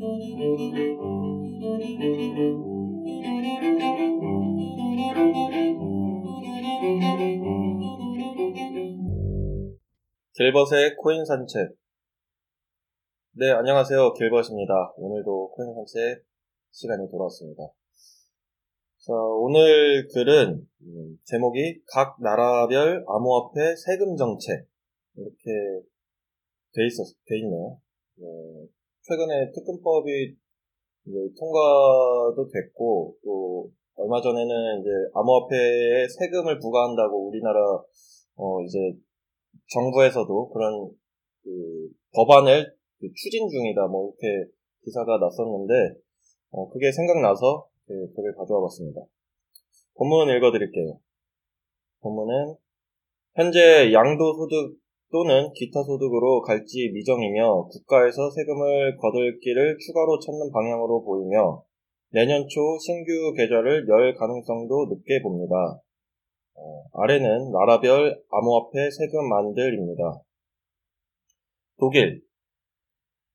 길벗의 코인 산책. 네, 안녕하세요. 길벗입니다. 오늘도 코인 산책 시간이 돌아왔습니다. 자, 오늘 글은 음, 제목이 각 나라별 암호화폐 세금 정책 이렇게 돼 있었 돼 있네요. 네, 최근에 특근법이 통과도 됐고 또 얼마 전에는 이제 암호화폐에 세금을 부과한다고 우리나라 어 이제 정부에서도 그런 그 법안을 그 추진 중이다 뭐 이렇게 기사가 났었는데 어 그게 생각나서 그 글을 가져와 봤습니다. 본문 읽어드릴게요. 본문은 현재 양도소득 또는 기타 소득으로 갈지 미정이며 국가에서 세금을 거둘 길을 추가로 찾는 방향으로 보이며 내년 초 신규 계좌를 열 가능성도 높게 봅니다. 어, 아래는 나라별 암호화폐 세금 만들입니다. 독일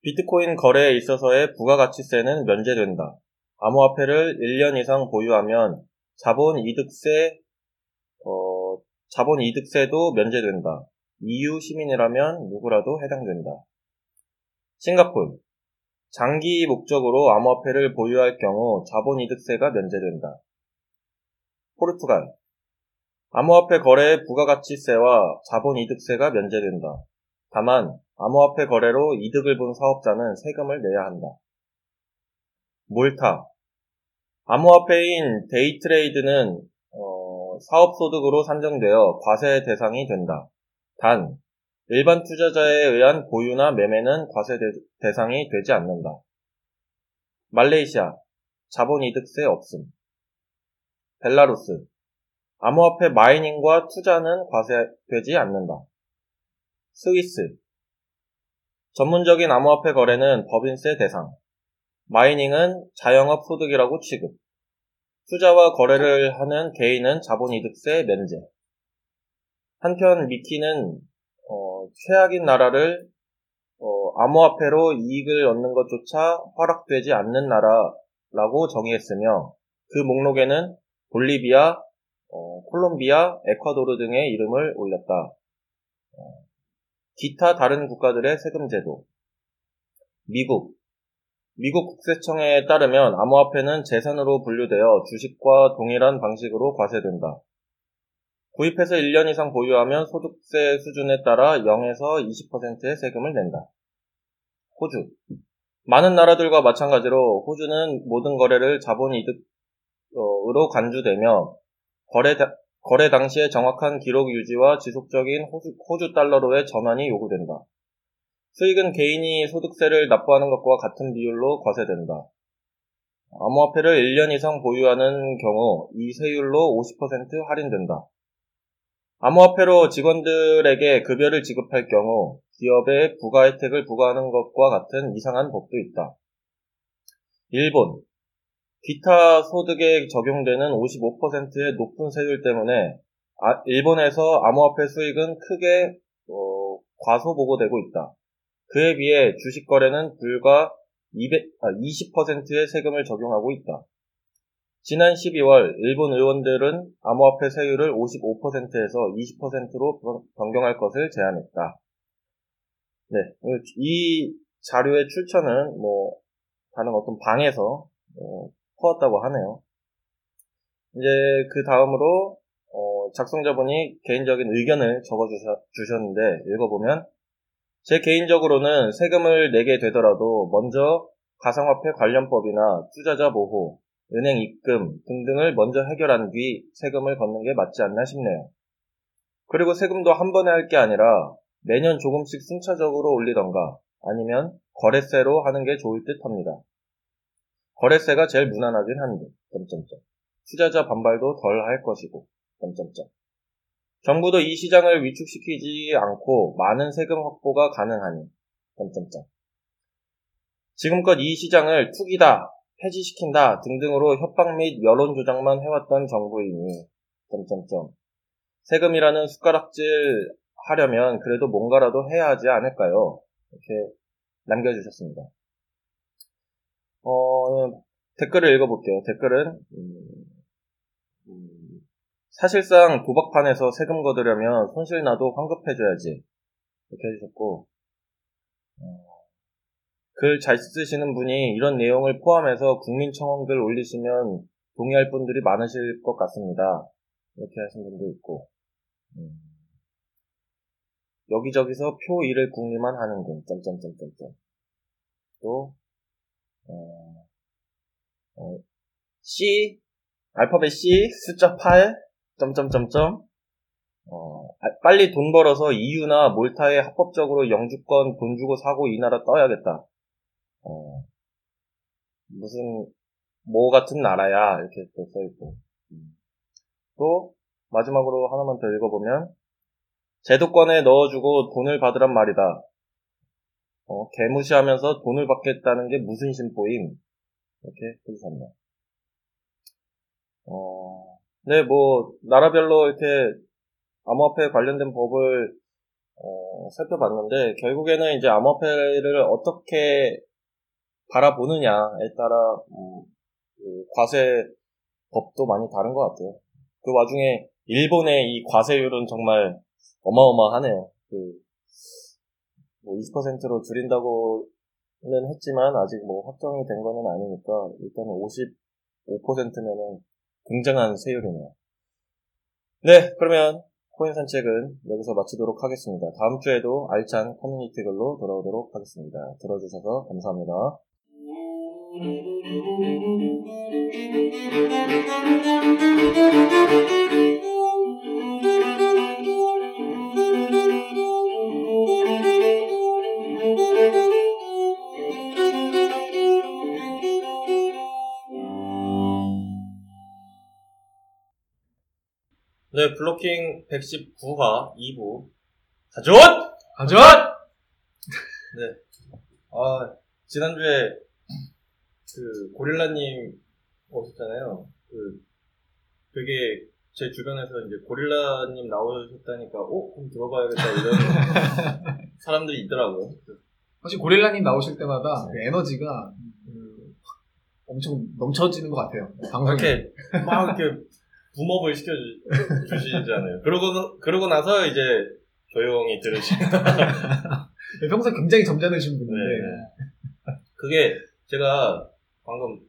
비트코인 거래에 있어서의 부가가치세는 면제된다. 암호화폐를 1년 이상 보유하면 자본 이득세 어, 자본 이득세도 면제된다. EU 시민이라면 누구라도 해당된다. 싱가폴 장기 목적으로 암호화폐를 보유할 경우 자본 이득세가 면제된다. 포르투갈 암호화폐 거래의 부가가치세와 자본이득세가 면제된다. 다만 암호화폐 거래로 이득을 본 사업자는 세금을 내야 한다. 몰타 암호화폐인 day trade는 어, 사업소득으로 산정되어 과세 대상이 된다. 단 일반 투자자에 의한 보유나 매매는 과세 대상이 되지 않는다. 말레이시아 자본이득세 없음. 벨라루스 암호화폐 mining과 투자는 과세되지 않는다. 스위스 전문적인 암호화폐 거래는 법인세 대상. 마이닝은 자영업 소득이라고 취급. 투자와 거래를 하는 개인은 자본이득세 면제. 한편 미키는 어, 최악인 나라를 어, 암호화폐로 이익을 얻는 것조차 허락되지 않는 나라라고 정의했으며 그 목록에는 볼리비아, 어, 콜롬비아, 에콰도르 등의 이름을 올렸다. 어, 기타 다른 국가들의 세금 제도. 미국. 미국 국세청에 따르면 암호화폐는 재산으로 분류되어 주식과 동일한 방식으로 과세된다. 구입해서 1년 이상 보유하면 소득세 수준에 따라 0에서 20%의 세금을 낸다. 호주. 많은 나라들과 마찬가지로 호주는 모든 거래를 자본이득으로 간주되며 거래, 거래 당시의 정확한 기록 유지와 지속적인 호주, 호주 달러로의 전환이 요구된다. 수익은 개인이 소득세를 납부하는 것과 같은 비율로 과세된다. 암호화폐를 1년 이상 보유하는 경우 이 세율로 50% 할인된다. 암호화폐로 직원들에게 급여를 지급할 경우 기업에 부가 혜택을 부과하는 것과 같은 이상한 법도 있다. 일본 기타 소득에 적용되는 55%의 높은 세율 때문에 아, 일본에서 암호화폐 수익은 크게 어, 과소보고되고 있다. 그에 비해 주식 거래는 불과 200, 아, 20%의 세금을 적용하고 있다. 지난 12월 일본 의원들은 암호화폐 세율을 55%에서 20%로 변경할 것을 제안했다. 네, 이 자료의 출처는 뭐 다른 어떤 방에서 어, 퍼왔다고 하네요. 이제 그 다음으로 어, 작성자분이 개인적인 의견을 적어주셨는데 읽어보면 제 개인적으로는 세금을 내게 되더라도 먼저 가상화폐 관련법이나 투자자 보호, 은행 입금 등등을 먼저 해결한 뒤 세금을 걷는 게 맞지 않나 싶네요. 그리고 세금도 한 번에 할 게 아니라 매년 조금씩 순차적으로 올리던가 아니면 거래세로 하는 게 좋을 듯 합니다. 거래세가 제일 무난하긴 한데, 점점점. 투자자 반발도 덜 할 것이고, 점점점. 정부도 이 시장을 위축시키지 않고 많은 세금 확보가 가능하니, 점점점. 지금껏 이 시장을 투기다, 폐지시킨다 등등으로 협박 및 여론 조작만 해왔던 정부이니, 점점점. 세금이라는 숟가락질 하려면 그래도 뭔가라도 해야 하지 않을까요? 이렇게 남겨주셨습니다. 어, 댓글을 읽어볼게요. 댓글은 음, 음, 사실상 도박판에서 세금 거두려면 손실 나도 환급해줘야지 이렇게 해주셨고 어, 글 잘 쓰시는 분이 이런 내용을 포함해서 국민청원글 올리시면 동의할 분들이 많으실 것 같습니다. 이렇게 하신 분도 있고. 음, 여기저기서 표 1을 국리만 하는군 점점점점점 또 어, 어, C 알파벳 C 숫자 8 점점점점. 어, 아, 빨리 돈 벌어서 EU나 몰타에 합법적으로 영주권 돈 주고 사고 이 나라 떠야겠다. 어, 무슨 뭐 같은 나라야 이렇게 또 써있고 음. 또 마지막으로 하나만 더 읽어보면 제도권에 넣어주고 돈을 받으란 말이다. 어, 개무시하면서 돈을 받겠다는 게 무슨 심보임? 이렇게 해주셨네요. 어, 네, 뭐, 나라별로 이렇게 암호화폐 관련된 법을, 어, 살펴봤는데, 결국에는 이제 암호화폐를 어떻게 바라보느냐에 따라, 음, 그 과세 법도 많이 다른 것 같아요. 그 와중에 일본의 이 과세율은 정말 어마어마하네요. 그, 뭐 20%로 줄인다고는 했지만 아직 뭐 확정이 된 거는 아니니까 일단 55%면은 굉장한 세율이네요. 네, 그러면 코인 산책은 여기서 마치도록 하겠습니다. 다음 주에도 알찬 커뮤니티 글로 돌아오도록 하겠습니다. 들어주셔서 감사합니다. 네, 블로킹 119화 2부. 가전! 가전! 네. 아, 지난주에 그 고릴라님 오셨잖아요. 그 되게 제 주변에서 이제 고릴라님 나오셨다니까, 어? 그럼 들어봐야겠다 이런 사람들이 있더라고요. 사실 고릴라님 나오실 때마다 그 에너지가 그 엄청 넘쳐지는 것 같아요. 방송에. 이렇게 막 이렇게 boom up을 시켜주시잖아요. 그러고, 그러고 나서 이제 조용히 들으시고. 평소에 굉장히 점잖으신 분인데. 네. 그게 제가 방금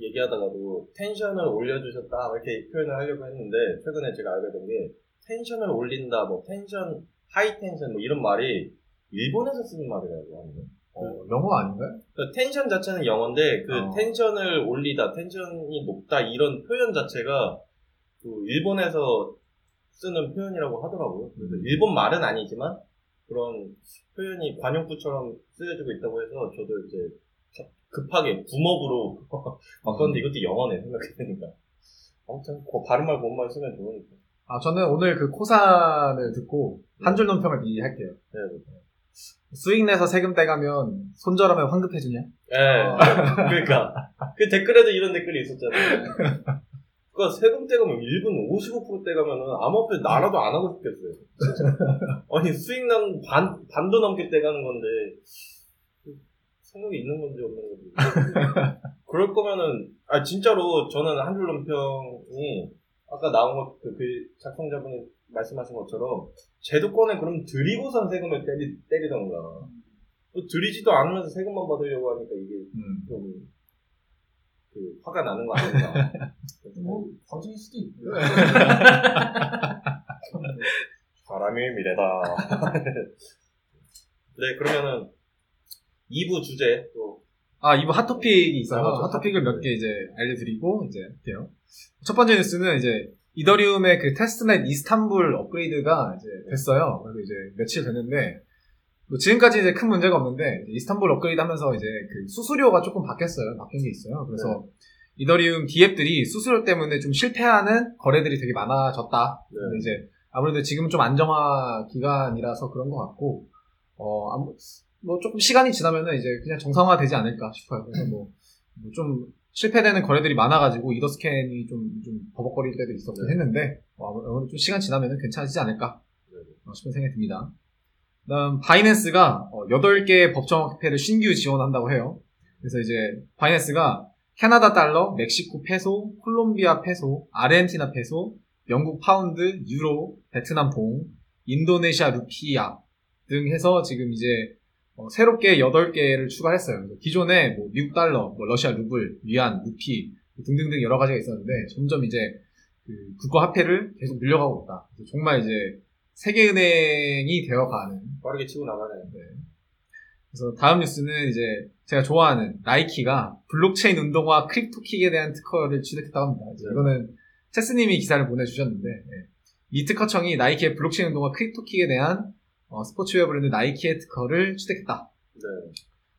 얘기하다가도 tension을 올려주셨다 이렇게 표현을 하려고 했는데 최근에 제가 알게 된 게 tension을 올린다 뭐 tension high tension 뭐 이런 말이 일본에서 쓰는 말이라고 하는데 어, 영어 아닌가요? 그 텐션 자체는 영어인데 그 어. tension을 올리다 tension이 높다 이런 표현 자체가 그 일본에서 쓰는 표현이라고 하더라고요. 그래서 일본 말은 아니지만 그런 표현이 관용구처럼 쓰여지고 있다고 해서 저도 이제 급하게 붐업으로 바꿨는데 이것도 영어네 생각해보니까 아무튼 그 바른말 고운말 쓰면 좋으니까 아, 저는 오늘 그 코산을 듣고 한 줄 논평을 미리 할게요. 네, 수익 내서 세금 떼가면 손절하면 환급해주냐? 네. 그러니까 그 댓글에도 이런 댓글이 있었잖아요 그니까 세금 떼가면 일본 55% 떼가면은 암호화폐 나라도 안 하고 싶겠어요 진짜. 아니 수익 난 반, 반도 넘게 떼가는 건데 생각이 있는 건지 없는 건지 그럴 거면은 아 진짜로 저는 한줄 논평이 아까 나온 것 그 그 작성자분이 말씀하신 것처럼 제도권에 그럼 드리고선 세금을 때리, 때리던가 또 드리지도 않으면서 세금만 받으려고 하니까 이게 음. 좀 그 화가 나는 거 아닌가 뭐 과정일 수도 있고요. 사람이 미래다 네 그러면은 2부 주제 또 아, 이번 핫토픽이 있어서 아. 핫토픽을 몇 개 이제 알려드리고 이제 할게요. 첫 번째 뉴스는 이제 이더리움의 그 테스트넷 이스탄불 업그레이드가 이제 됐어요. 그래서 이제 며칠 됐는데 뭐 지금까지 이제 큰 문제가 없는데 이제 이스탄불 업그레이드 하면서 이제 그 수수료가 조금 바뀌었어요. 바뀐 게 있어요. 그래서 이더리움 디앱들이 수수료 때문에 좀 실패하는 거래들이 되게 많아졌다. 네. 이제 아무래도 지금은 좀 안정화 기간이라서 그런 것 같고 어, 아무, 뭐 조금 시간이 지나면은 이제 그냥 정상화 되지 않을까 싶어요. 그래서 뭐, 뭐 좀 실패되는 거래들이 많아가지고 이더 스캔이 좀, 좀 버벅거릴 때도 있었긴 네. 했는데, 어, 아무래도 좀 시간 지나면은 괜찮아지지 않을까 네. 어, 싶은 생각이 듭니다. 그 다음, 바이낸스가 어, 8개 법정 화폐를 신규 지원한다고 해요. 그래서 이제 바이낸스가 캐나다 달러, 멕시코 페소, 콜롬비아 페소, 아르헨티나 페소, 영국 파운드, 유로, 베트남 동, 인도네시아 루피아 등 해서 지금 이제 어, 새롭게 8개를 추가했어요. 기존에 뭐 미국 달러, 뭐 러시아 루블, 위안, 루피 등등등 여러 가지가 있었는데 점점 이제 그 국가 화폐를 계속 늘려가고 있다. 정말 이제 세계은행이 되어가는 빠르게 치고 나가네. 그래서 다음 뉴스는 이제 제가 좋아하는 나이키가 블록체인 운동화 크립토킥에 대한 특허를 취득했다고 합니다. 네. 이거는 체스님이 기사를 보내주셨는데 예. 이 특허청이 나이키의 블록체인 운동화 크립토킥에 대한 어, 스포츠웨어 브랜드 나이키의 특허를 취득했다. 네.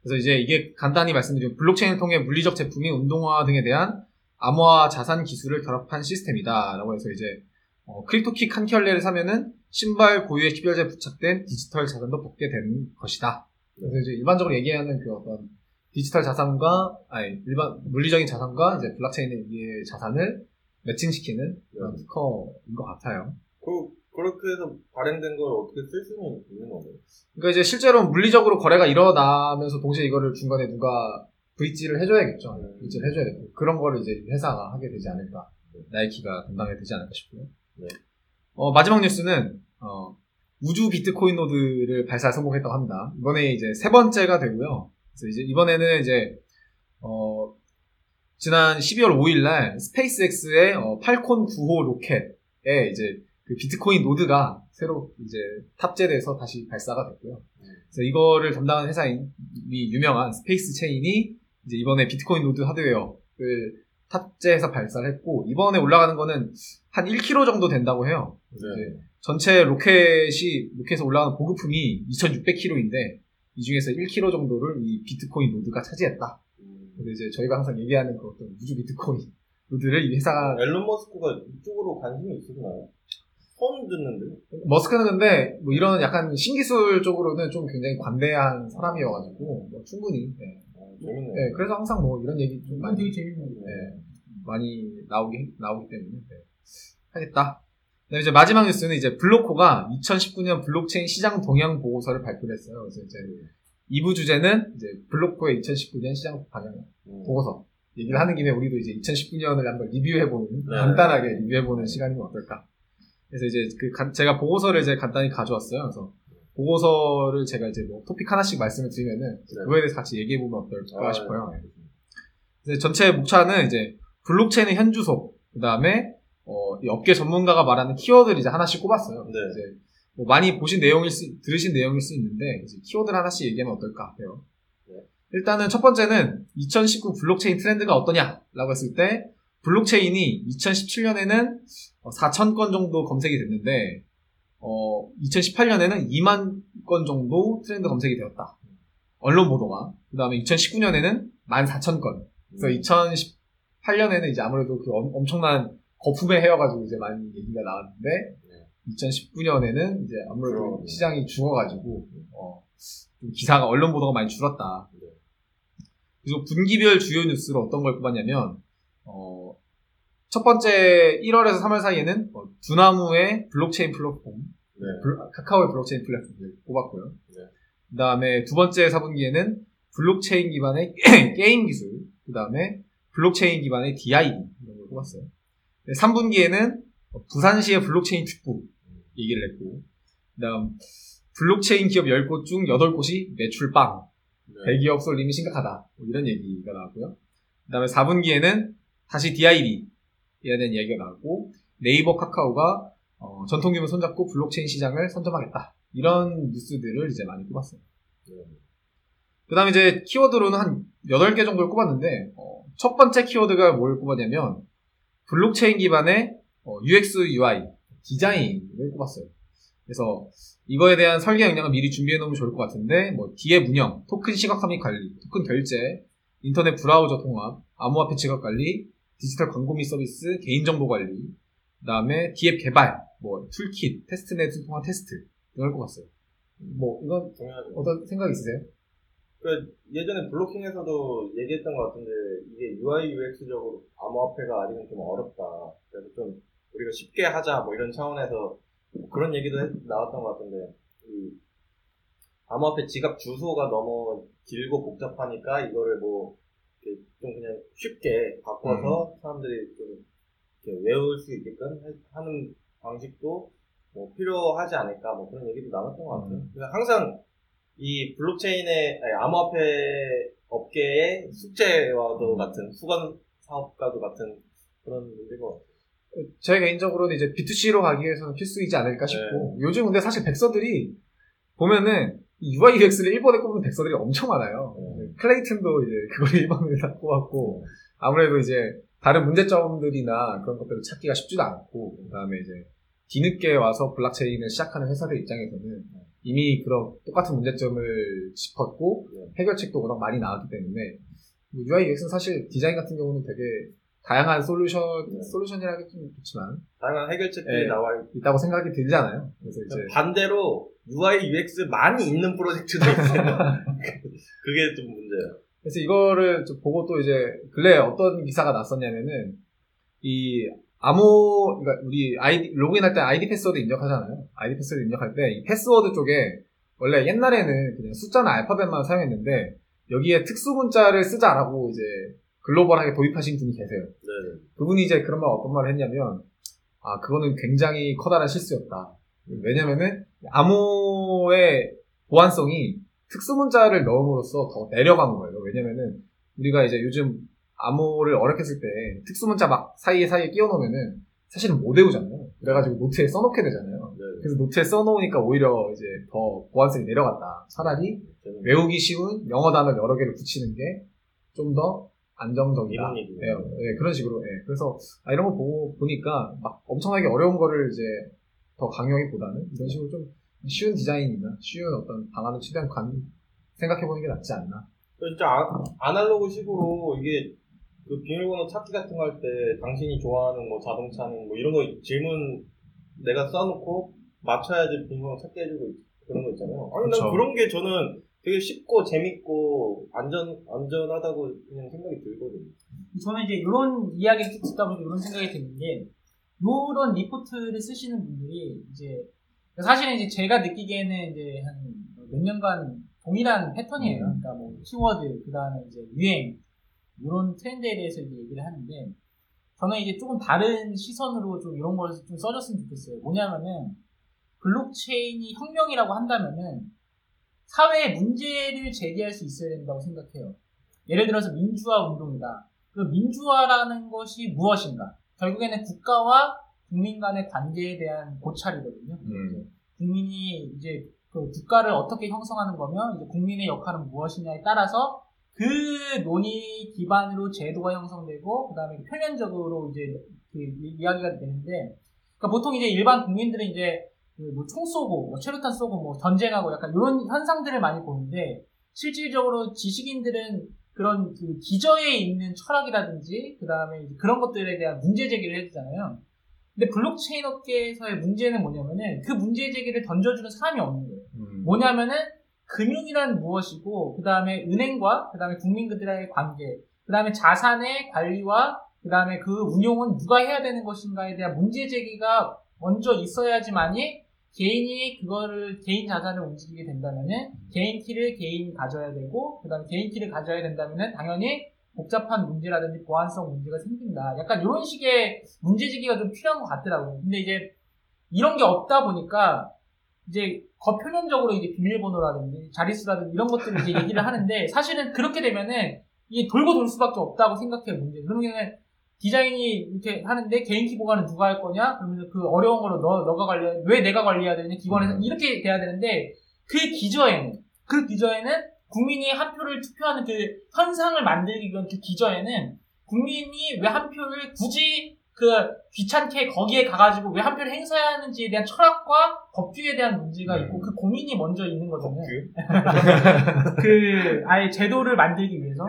그래서 이제 이게 간단히 말씀드리면 블록체인을 통해 물리적 제품인 운동화 등에 대한 암호화 자산 기술을 결합한 시스템이다라고 해서 이제 어, CryptoKick 한 켤레를 사면은 신발 고유의 식별자에 부착된 디지털 자산도 받게 되는 것이다. 그래서 이제 일반적으로 얘기하는 그 어떤 디지털 자산과 아니 일반 물리적인 자산과 이제 블록체인의 자산을 매칭시키는 그런 특허인 것 같아요. 그, 그렇게 해서 발행된 걸 어떻게 쓸 수는 있는 건가요? 그러니까 이제 실제로 물리적으로 거래가 일어나면서 동시에 이거를 중간에 누가 bridge를 해줘야겠죠. 음. bridge를 해줘야 되고 그런 거를 이제 회사가 하게 되지 않을까. 나이키가 담당하게 되지 않을까 싶고요. 네. 어, 마지막 뉴스는 어, 우주 비트코인 노드를 발사 성공했다고 합니다. 이번에 이제 세 번째가 되고요. 그래서 이제 이번에는 이제 어, 지난 12월 5일 날 SpaceX의 어, Falcon 9호 로켓에 이제 그 비트코인 노드가 새로 이제 탑재돼서 다시 발사가 됐고요. 그래서 이거를 담당한 회사인 이 유명한 SpaceChain이 이제 이번에 비트코인 노드 하드웨어를 탑재해서 발사를 했고 이번에 올라가는 거는 한 1kg 정도 된다고 해요. 네. 전체 로켓이 로켓에서 올라가는 보급품이 2,600kg인데 이 중에서 1kg 정도를 이 비트코인 노드가 차지했다. 음. 그래서 이제 저희가 항상 얘기하는 그 어떤 우주 비트코인 노드를 이 회사가 엘론 머스크가 이쪽으로 관심이 있으나요? 처음 듣는데. 머스크는 근데 뭐 이런 약간 신기술 쪽으로는 좀 굉장히 관대한 사람이어가지고 뭐 충분히 네. 어, 재밌네요. 네, 그래서 항상 뭐 이런 얘기 좀 많이 되게 재밌는 거. 네, 많이 나오기 나오기 때문에 네. 하겠다. 그다음에 이제 마지막 뉴스는 이제 블로코가 2019년 블록체인 시장 동향 보고서를 발표를 했어요. 그래서 이제 2부 주제는 이제 블로코의 2019년 시장 방향 음. 보고서 얘기를 하는 김에 우리도 이제 2019년을 한번 리뷰해보는 네. 간단하게 리뷰해보는 시간이면 어떨까. 그래서 이제 그 간- 제가 보고서를 이제 간단히 가져왔어요. 그래서 보고서를 제가 이제 뭐 토픽 하나씩 말씀을 드리면은 네. 그거에 대해서 같이 얘기해 보면 어떨까 아, 싶어요. 네. 그래서 전체 목차는 이제 블록체인의 현 주소, 그 다음에 어, 이 업계 전문가가 말하는 키워드를 이제 하나씩 꼽았어요. 네. 이제 뭐 많이 보신 내용일 수, 들으신 내용일 수 있는데 이제 키워드를 하나씩 얘기하면 어떨까 해요. 네. 일단은 첫 번째는 2019 블록체인 트렌드가 어떠냐라고 했을 때 블록체인이 2017년에는 4천 건 정도 검색이 됐는데 어, 2018년에는 2만 건 정도 트렌드 검색이 되었다. 언론 보도가. 그 다음에 2019년에는 14,000건. 그래서 음. 2018년에는 이제 아무래도 그 엄, 청난 거품에 헤어가지고 이제 많이 얘기가 나왔는데, 네. 2019년에는 이제 아무래도. 시장이 죽어가지고, 어, 좀 기사가, 언론 보도가 많이 줄었다. 네. 그리고 분기별 주요 뉴스로 어떤 걸 꼽았냐면, 어, 첫 번째 1월에서 3월 사이에는 어, 두나무의 블록체인 플랫폼, 네. 블- 카카오의 블록체인 플랫폼을 꼽았고요. 네. 그 다음에 두 번째 4분기에는 블록체인 기반의 게임 기술, 그 다음에 블록체인 기반의 DID 이런 걸 꼽았어요. 3분기에는 부산시의 블록체인 특구 얘기를 했고, 그 다음 블록체인 기업 10곳 중 8곳이 매출 빵, 네. 대기업 쏠림이 심각하다. 뭐 이런 얘기가 나왔고요. 그 다음에 4분기에는 다시 DID에 대한 얘기가 나왔고, 네이버 카카오가 어, 전통기업 손잡고 블록체인 시장을 선점하겠다. 이런 뉴스들을 이제 많이 꼽았어요. 네. 그 다음에 이제 키워드로는 한 8개 정도를 꼽았는데, 어, 첫 번째 키워드가 뭘 꼽았냐면, 블록체인 기반의 어, UX, UI, 디자인을 꼽았어요. 그래서 이거에 대한 설계 역량을 미리 준비해 놓으면 좋을 것 같은데, 뭐, DApp 운영, 토큰 시각화 및 관리, 토큰 결제, 인터넷 브라우저 통합, 암호화폐 지갑 관리, 디지털 광고 및 서비스, 개인정보 관리, 그 다음에 DApp 개발, 뭐, toolkit, testnet을 통한 테스트 등을 꼽았어요. 뭐, 이건 중요하죠. 어떤 생각 있으세요? 그 예전에 블로킹에서도 얘기했던 것 같은데 이게 UI UX적으로 암호화폐가 아직은 좀 어렵다. 그래서 좀 우리가 쉽게 하자 뭐 이런 차원에서 뭐 그런 얘기도 했- 나왔던 것 같은데 이 암호화폐 지갑 주소가 너무 길고 복잡하니까 이거를 뭐, 좀 그냥 쉽게 바꿔서 사람들이 좀 이렇게 외울 수 있게끔 해- 하는 방식도 뭐 필요하지 않을까 뭐 그런 얘기도 나눴던 것 같아요. 음. 그래서 항상 이 블록체인의 아니, 암호화폐 업계의 숙제와도 같은 수건 사업과도 같은 그런 문제인 것 같아요. 제 개인적으로는 이제 B2C로 가기 위해서는 필수이지 않을까 싶고 네. 요즘 근데 사실 백서들이 보면은 이 UI UX를 일본에 꼽는 백서들이 엄청 많아요. 네. 클레이튼도 이제 그걸 일본에다 꼽았고 아무래도 이제 다른 문제점들이나 그런 것들을 찾기가 쉽지도 않고 그 다음에 이제 뒤늦게 와서 블록체인을 시작하는 회사들 입장에서는 이미 그런 똑같은 문제점을 짚었고 네. 해결책도 워낙 많이 나왔기 때문에 뭐 UI UX는 사실 디자인 같은 경우는 되게 다양한 솔루션 네. 솔루션이라기 좀 좋지만 다양한 해결책들이 네. 나와 있다고 생각이 들잖아요. 그래서 이제 반대로 UI, UX 많이 있는 프로젝트도 있어요. 그게 좀 문제예요. 그래서 이거를 좀 보고 또 이제 근래 어떤 기사가 났었냐면은 이 암호 그러니까 우리 아이디 로그인할 때 아이디 패스워드 입력하잖아요. 아이디 패스워드 입력할 때 이 패스워드 쪽에 원래 옛날에는 그냥 숫자나 알파벳만 사용했는데 여기에 특수 문자를 쓰자라고 이제 글로벌하게 도입하신 분이 계세요. 네. 그분이 이제 그런 말 어떤 말을 했냐면 아 그거는 굉장히 커다란 실수였다. 왜냐면은 암호의 보안성이 특수 문자를 넣음으로써 더 내려간 거예요. 왜냐면은 우리가 이제 요즘 암호를 어렵게 쓸때 특수 문자 막 사이에 사이에 끼워 놓으면은 사실은 못 외우잖아요. 그래가지고 노트에 써놓게 되잖아요. 네. 그래서 노트에 써놓으니까 오히려 이제 더 보안성이 내려갔다. 차라리 저는 외우기 쉬운 영어 단어 여러 개를 붙이는 게 좀 더 안정적이다. 예, 예, 그런 식으로. 예. 그래서 아, 이런 거 보고 보니까 막 엄청나게 어려운 거를 이제 더 강요하기보다는 이런 식으로 좀 쉬운 디자인이나 쉬운 어떤 방안을 최대한 관, 생각해보는 게 낫지 않나. 진짜 아, 아날로그 식으로 이게 그 비밀번호 찾기 같은 거 할 때 당신이 좋아하는 뭐 자동차는 뭐 이런 거 질문 내가 써놓고 맞춰야지 비밀번호 찾게 해주고 있- 그런 거 있잖아요. 아니 그쵸. 난 그런 게 저는 되게 쉽고 재밌고 안전 안전하다고 그냥 생각이 들거든요. 저는 이제 이런 이야기를 쭉 듣다 보니까 이런 생각이 드는 게, 이런 리포트를 쓰시는 분들이 이제, 사실은 이제 제가 느끼기에는 이제 한 몇 년간 동일한 패턴이에요. 음. 그러니까 뭐 키워드, 그 다음에 이제 유행, 이런 트렌드에 대해서 이제 얘기를 하는데, 저는 이제 조금 다른 시선으로 좀 이런 걸 좀 써줬으면 좋겠어요. 뭐냐면은, 블록체인이 혁명이라고 한다면은, 사회에 문제를 제기할 수 있어야 된다고 생각해요. 예를 들어서 민주화 운동이다. 그 민주화라는 것이 무엇인가? 결국에는 국가와 국민 간의 관계에 대한 고찰이거든요. 음. 국민이 이제 그 국가를 어떻게 형성하는 거면 이제 국민의 역할은 무엇이냐에 따라서 그 논의 기반으로 제도가 형성되고 그다음에 표면적으로 이제 그 이- 이야기가 되는데 그러니까 보통 이제 일반 국민들은 이제 그뭐총 쏘고 뭐 최루탄 쏘고 뭐 전쟁하고 약간 이런 현상들을 많이 보는데 실질적으로 지식인들은 그런 그 기저에 있는 철학이라든지 그다음에 그런 것들에 대한 문제 제기를 해주잖아요. 근데 블록체인 업계에서의 문제는 뭐냐면은 그 문제 제기를 던져주는 사람이 없는 거예요. 음. 뭐냐면은 금융이란 무엇이고 그 다음에 은행과 그 다음에 국민들과의 관계 그 다음에 자산의 관리와 그 다음에 그 운용은 누가 해야 되는 것인가에 대한 문제 제기가 먼저 있어야지만이 개인이 그거를 개인 자산을 움직이게 된다면은 개인 키를 개인이 가져야 되고 그 다음에 개인 키를 가져야 된다면은 당연히 복잡한 문제라든지 보안성 문제가 생긴다. 약간 이런 식의 문제제기가 좀 필요한 것 같더라고요. 근데 이제 이런 게 없다 보니까 이제 거표면적으로 이제 비밀번호라든지 자릿수라든지 이런 것들을 이제 얘기를 하는데 사실은 그렇게 되면은 이게 돌고 돌 수밖에 없다고 생각해요 문제. 그러면은 디자인이 이렇게 하는데 개인 키 보관은 누가 할 거냐? 그러면 그 어려운 거를 너 너가 관리 왜 내가 관리해야 되느냐? 기관에서 음. 이렇게 돼야 되는데 그 기저에는 그 기저에는 국민이 한 표를 투표하는 그 현상을 만들기 위한 그 기저에는 국민이 왜 한 표를 굳이 그 귀찮게 거기에 가가지고 왜 한 표를 행사해야 하는지에 대한 철학과 법규에 대한 문제가 있고 음. 그 고민이 먼저 있는 거잖아요. 법규? 그 아예 제도를 만들기 위해서.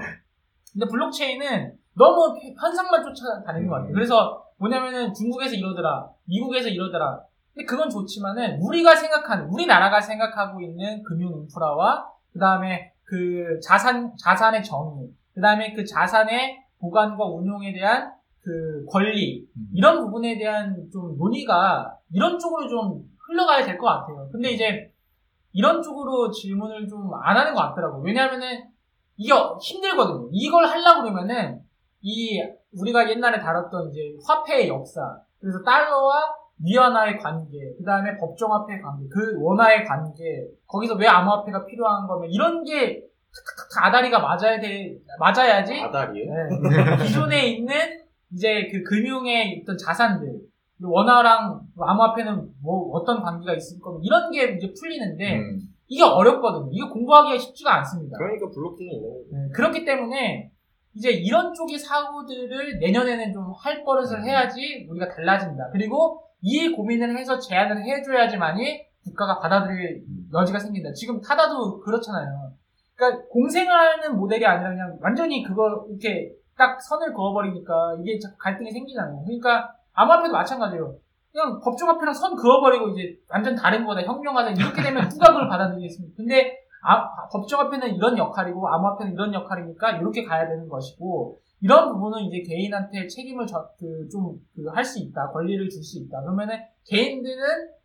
근데 블록체인은 너무 현상만 쫓아다니는 것 같아요. 음. 그래서 뭐냐면은 중국에서 이러더라, 미국에서 이러더라. 근데 그건 좋지만은 우리가 생각하는 우리나라가 생각하고 있는 금융 인프라와 그 다음에 그 자산 자산의 정의, 그 다음에 그 자산의 보관과 운용에 대한 그 권리 음. 이런 부분에 대한 좀 논의가 이런 쪽으로 좀 흘러가야 될 것 같아요. 근데 이제 이런 쪽으로 질문을 좀 안 하는 것 같더라고. 왜냐하면은 이게 힘들거든요. 이걸 하려고 그러면은 이 우리가 옛날에 다뤘던 이제 화폐의 역사, 그래서 달러와 위안화의 관계, 그 다음에 법정화폐의 관계, 그 원화의 관계, 거기서 왜 암호화폐가 필요한 거면 이런 게 탁탁탁 아다리가 맞아야 돼, 맞아야지 아다리요? 네. 기존에 있는 이제 그 금융의 어떤 자산들, 원화랑 암호화폐는 뭐 어떤 관계가 있을 거면 이런 게 이제 풀리는데 음. 이게 어렵거든요. 이게 공부하기가 쉽지가 않습니다. 그러니까 블록킹이. 네, 그렇기 때문에 이제 이런 쪽의 사고들을 내년에는 좀 할 버릇을 해야지 우리가 달라진다. 그리고 이 고민을 해서 제안을 해줘야지만이 국가가 받아들일 여지가 생긴다. 지금 타다도 그렇잖아요. 그러니까 공생을 하는 모델이 아니라 그냥 완전히 그거 이렇게 딱 선을 그어버리니까 이게 갈등이 생기잖아요. 그러니까 암호화폐도 마찬가지예요. 그냥 법정화폐랑 선 그어버리고 이제 완전 다른 거다 혁명하자 이렇게 되면 누가 그걸 받아들이겠습니까? 근데 아, 법정화폐는 이런 역할이고 암호화폐는 이런 역할이니까 이렇게 가야 되는 것이고 이런 부분은 이제 개인한테 책임을 그, 좀할 수 있다 권리를 줄 수 있다 그러면은 개인들은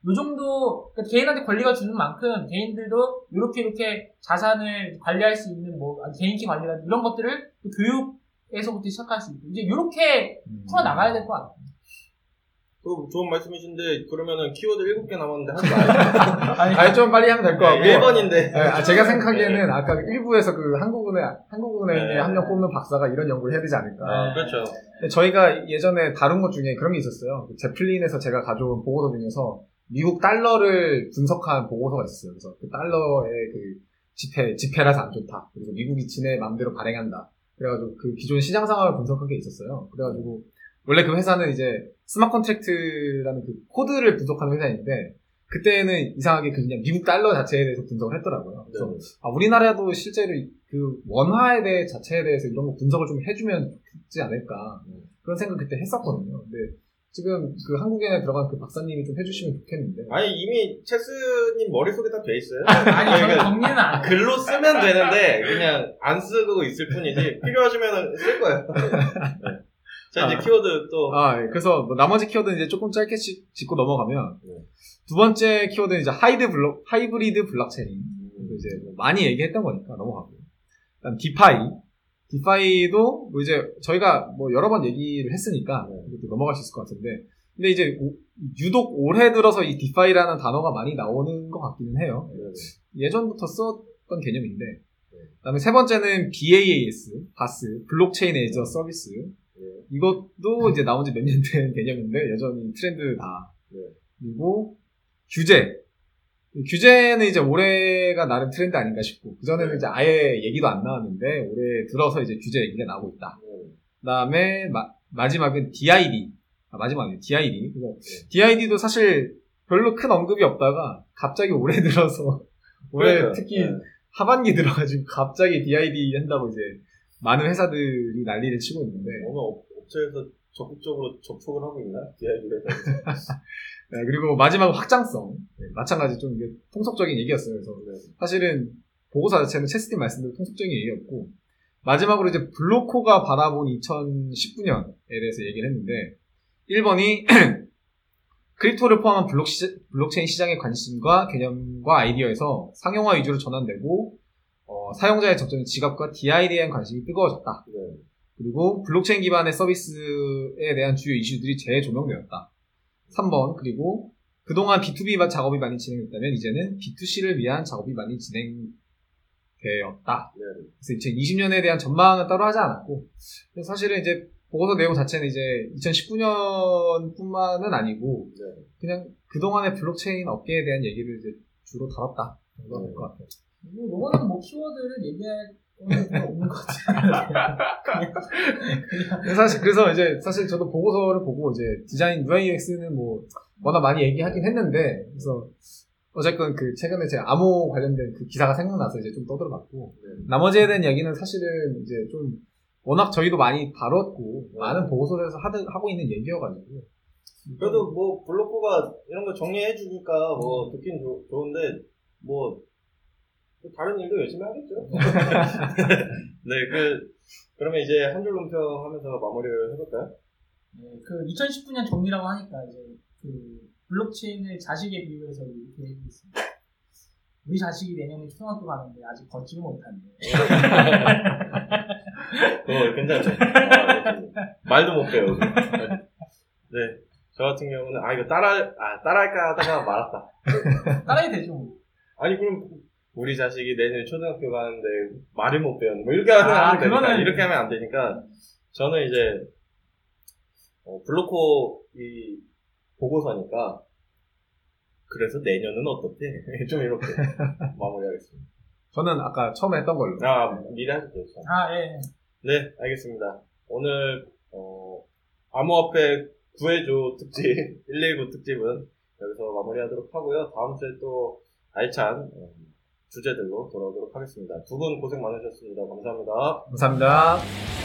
요 정도 그러니까 개인한테 권리가 주는 만큼 개인들도 이렇게 이렇게 자산을 관리할 수 있는 뭐 개인기 관리라 이런 것들을 교육에서부터 시작할 수 있고 이제 이렇게 음. 풀어 나가야 될 것 같아요. 그 좋은 말씀이신데 그러면은 키워드 7개 남았는데 하지 마요. 아니, 아니 좀 빨리 하면 될 것 같고. 1번인데. 네, 아, 제가 생각하기에는 아까 일부에서 그 한국은행 한국은행에 네. 한명 뽑는 박사가 이런 연구를 해야 되지 않을까. 아, 그렇죠. 저희가 예전에 다룬 것 중에 그런 게 있었어요. 그 Zeppelin에서 제가 가져온 보고서 중에서 미국 달러를 분석한 보고서가 있었어요. 그래서 그 달러의 그 지폐, 지폐라서 안 좋다. 그리고 미국이 지네 마음대로 발행한다. 그래가지고 그 기존 시장 상황을 분석한 게 있었어요. 그래가지고 원래 그 회사는 이제 smart contract라는 그 코드를 분석하는 회사인데 그때는 이상하게 그 그냥 미국 달러 자체에 대해서 분석을 했더라고요. 그래서 네. 아, 우리나라도 실제로 이- 그 원화에 대해 자체에 대해서 이런 거 분석을 좀 해주면 좋지 않을까 그런 생각 그때 했었거든요. 근데 지금 그 한국에 들어간 그 박사님이 좀 해주시면 좋겠는데. 아니 이미 체스님 머릿속에 다 돼 있어요. 아니 저는 그러니까 정리는 안. 글로 쓰면 되는데 그냥 안 쓰고 있을 뿐이지 필요하시면 쓸 거예요. 네. 자 이제 아. 키워드 또 아, 예. 그래서 뭐 나머지 키워드는 이제 조금 짧게 짚- 짚고 넘어가면 네. 두 번째 키워드는 이제 하이드 블록, 하이브리드 블록체인. 그래서 이제 뭐 많이 얘기했던 거니까 넘어가고. 그다음 DeFi. DeFi도 뭐 이제 저희가 뭐 여러 번 얘기를 했으니까 네. 넘어갈 수 있을 것 같은데 근데 이제 오- 유독 올해 들어서 이 DeFi라는 단어가 많이 나오는 것 같기는 해요. 예전부터 썼던 개념인데 그다음에 세 번째는 BAAS, BAS, blockchain as a service. 이것도 이제 나온 지 몇 년 된 개념인데 여전히 트렌드다. 네. 그리고 규제. 규제는 이제 올해가 나름 트렌드 아닌가 싶고 그전에는 네. 이제 아예 얘기도 안 나왔는데 올해 들어서 이제 규제 얘기가 나오고 있다. 그다음에 마, 지막은 DID. 아, 마지막에 DID. 그래서 네. DID도 사실 별로 큰 언급이 없다가 갑자기 올해 들어서 올해 그러니까요. 특히 네. 하반기 들어가지고 갑자기 DID 한다고 이제 많은 회사들이 난리를 치고 있는데 어느 업- 업체에서 적극적으로 접촉을 하고 있나? DID에서. 네, 그리고 마지막 확장성 네, 마찬가지 좀 이게 통속적인 얘기였어요. 그래서 사실은 보고서 자체는 체스팀 말씀대로 통속적인 얘기였고 마지막으로 이제 블로코가 바라본 2019년에 대해서 얘기를 했는데 1번이 crypto를 포함한 블록 시, 블록체인 시장의 관심과 개념과 아이디어에서 상용화 위주로 전환되고 어, 사용자의 적절한 지갑과 DID에 대한 관심이 뜨거워졌다. 네. 그리고 블록체인 기반의 서비스에 대한 주요 이슈들이 재조명되었다. 3번 그리고 그동안 B2B 작업이 많이 진행됐다면 이제는 B2C를 위한 작업이 많이 진행되었다. 네. 그래서 2020년에 대한 전망은 따로 하지 않았고 사실은 이제 보고서 내용 자체는 이제 2019년뿐만은 아니고 네. 그냥 그동안의 블록체인 업계에 대한 얘기를 이제 주로 다뤘다 정도가 될것 같아요. 뭐, 요거는 뭐 키워드를 얘기할 없는 것 같아요. 근데 사실 그래서 이제 사실 저도 보고서를 보고 이제 디자인 UI UX는 뭐 워낙 많이 얘기하긴 했는데 그래서 어쨌건 그 최근에 제 암호 관련된 그 기사가 생각나서 이제 좀 떠들어봤고 네. 나머지에 대한 얘기는 사실은 이제 좀 워낙 저희도 많이 다뤘고 네. 많은 보고서에서 하드, 하고 있는 얘기여가지고 그래도 뭐 블로코가 이런 거 정리해 주니까 뭐 듣긴 좋- 좋은데 뭐, 또 다른 일도 열심히 하겠죠. 네, 그 그러면 이제 한 줄 논평 하면서 마무리를 해볼까요? 네, 그 2019년 정리라고 하니까 이제 그 블록체인을 자식에 비유해서 이렇게 얘기했습니다. 우리 자식이 내년에 초등학교 가는데 아직 걷지를 못하네. 그거 괜찮죠? 아, 말도 못 배워. 네. 저 같은 경우는, 아, 이거 따라, 아, 따라할까 하다가 말았다. 따라야 되죠. 뭐. 아니, 그럼, 우리 자식이 내년에 초등학교 가는데 말을 못 배웠네. 뭐, 이렇게 하면 아, 안 되니까. 그거는- 이렇게 하면 안 되니까. 저는 이제, 어, 블로코 이 보고서니까, 그래서 내년은 어떻대? 좀 이렇게 마무리하겠습니다. 저는 아까 처음에 했던 걸로. 아, 미리 하셨죠. 참. 아, 예. 네, 알겠습니다. 오늘 어, 암호화폐 구해줘 특집 119 특집은 여기서 마무리하도록 하고요. 다음 주에 또 알찬 어, 주제들로 돌아오도록 하겠습니다. 두 분 고생 많으셨습니다. 감사합니다. 감사합니다.